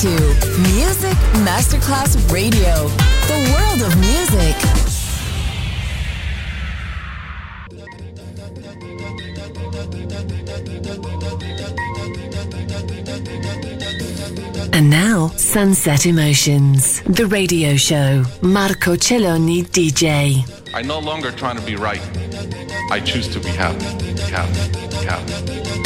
to Music Masterclass Radio, the world of music. And now, Sunset Emotions, the radio show. Marco Celloni DJ. I'm no longer trying to be right. I choose to be happy. Happy. Happy.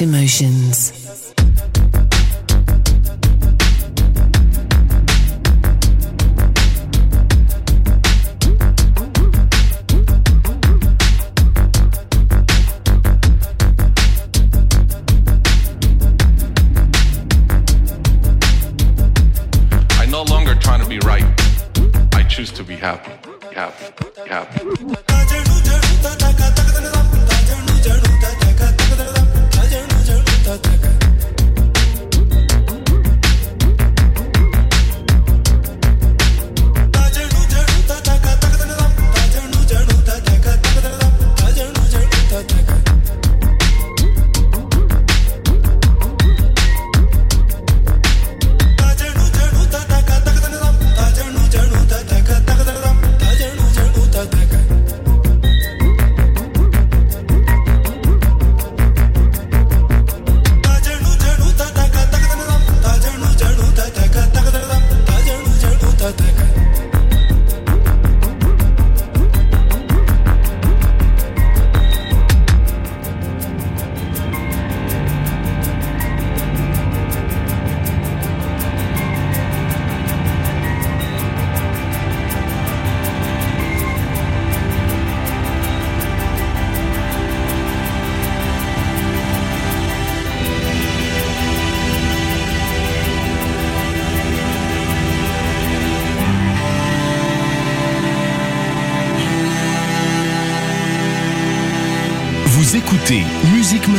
Emotions.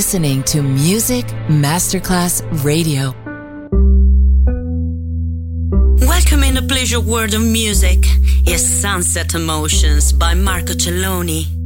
Listening to Music Masterclass Radio. Welcome in the pleasure world of music is Sunset Emotions by Marco Celloni.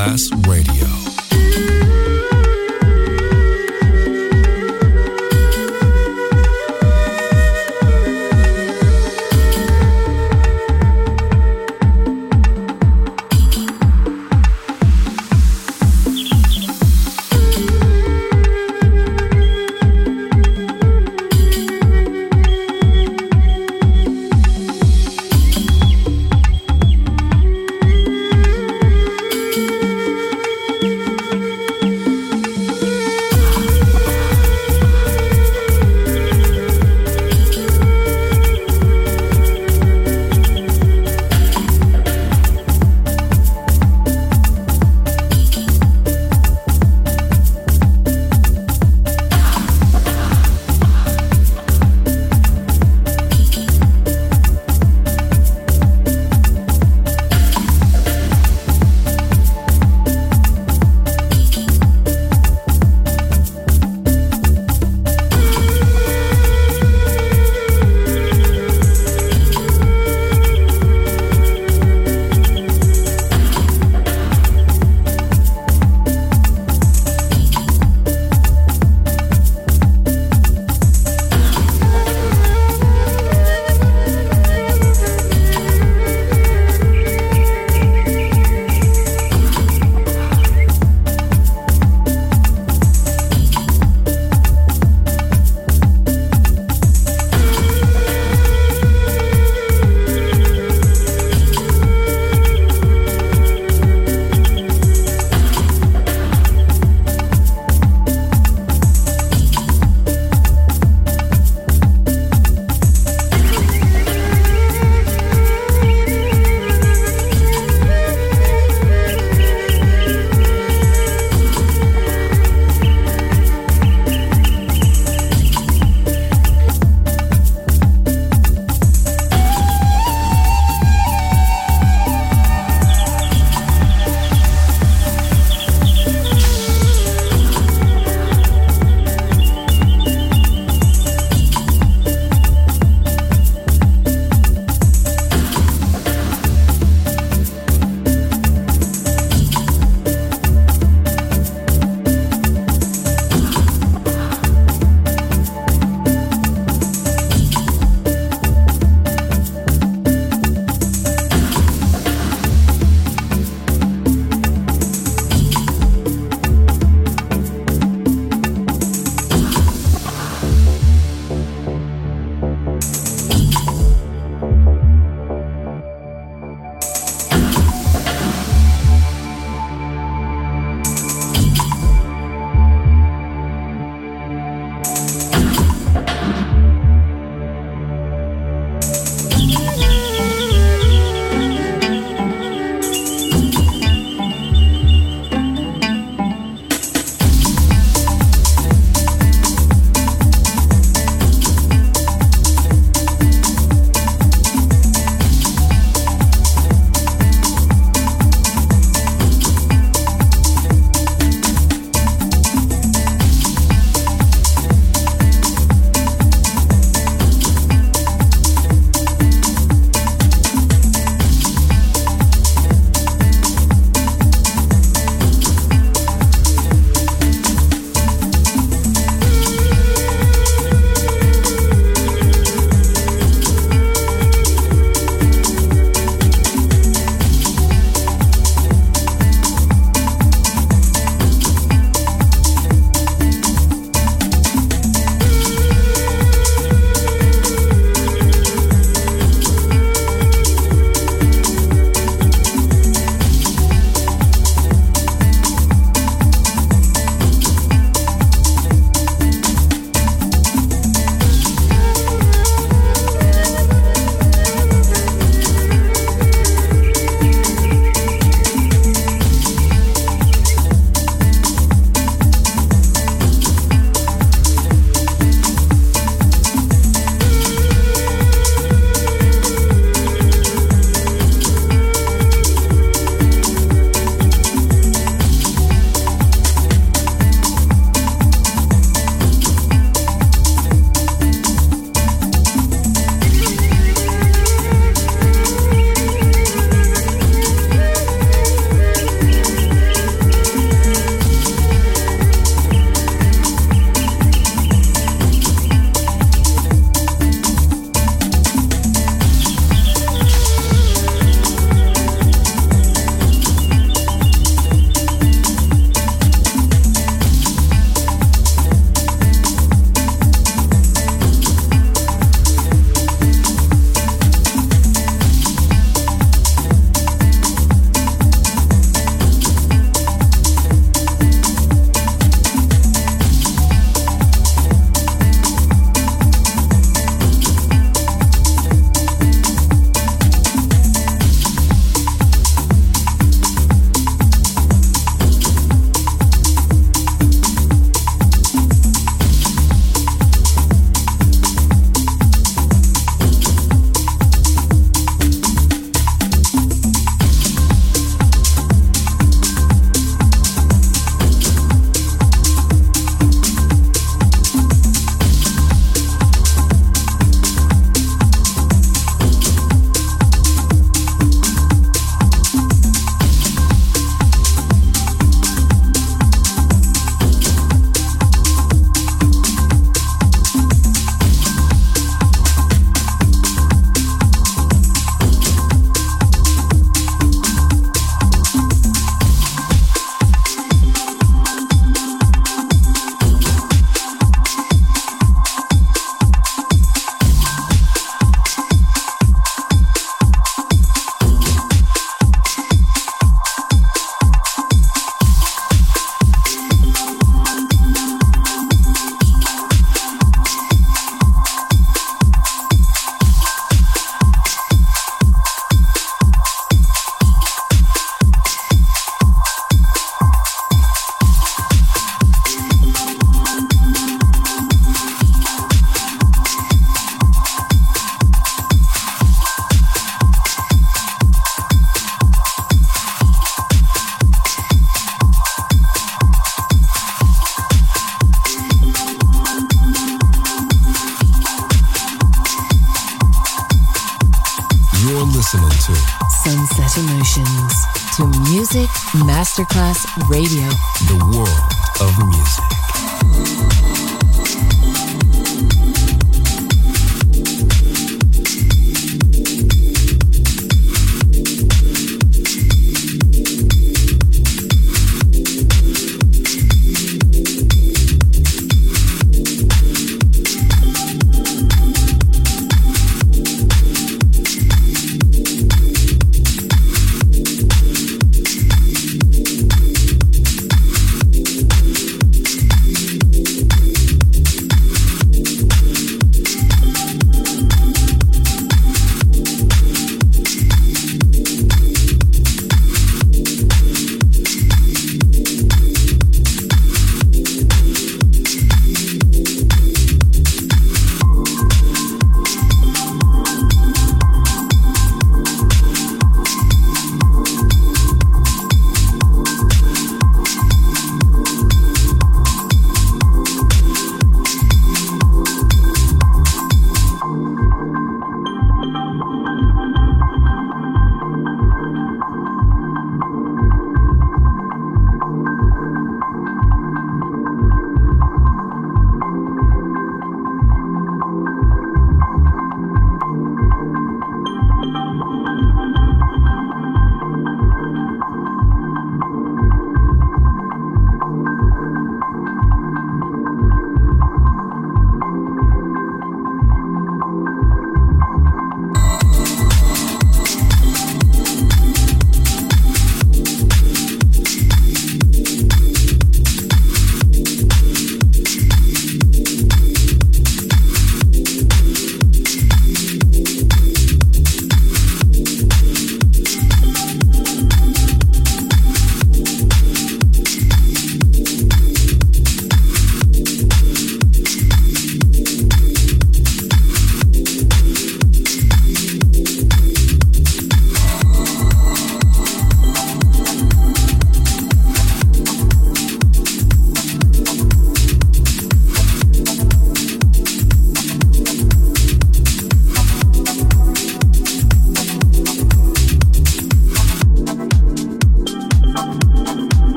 Class Radio. Masterclass Radio. the world